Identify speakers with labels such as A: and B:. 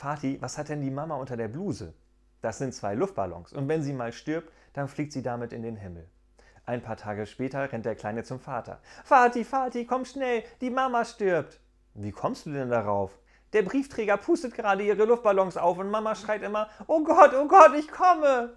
A: Vati, was hat denn die Mama unter der Bluse? Das sind zwei Luftballons und wenn sie mal stirbt, dann fliegt sie damit in den Himmel. Ein paar Tage später rennt der Kleine zum Vater. Vati, Vati, komm schnell, die Mama stirbt. Wie kommst du denn darauf? Der Briefträger pustet gerade ihre Luftballons auf und Mama schreit immer, oh Gott, oh Gott, ich komme.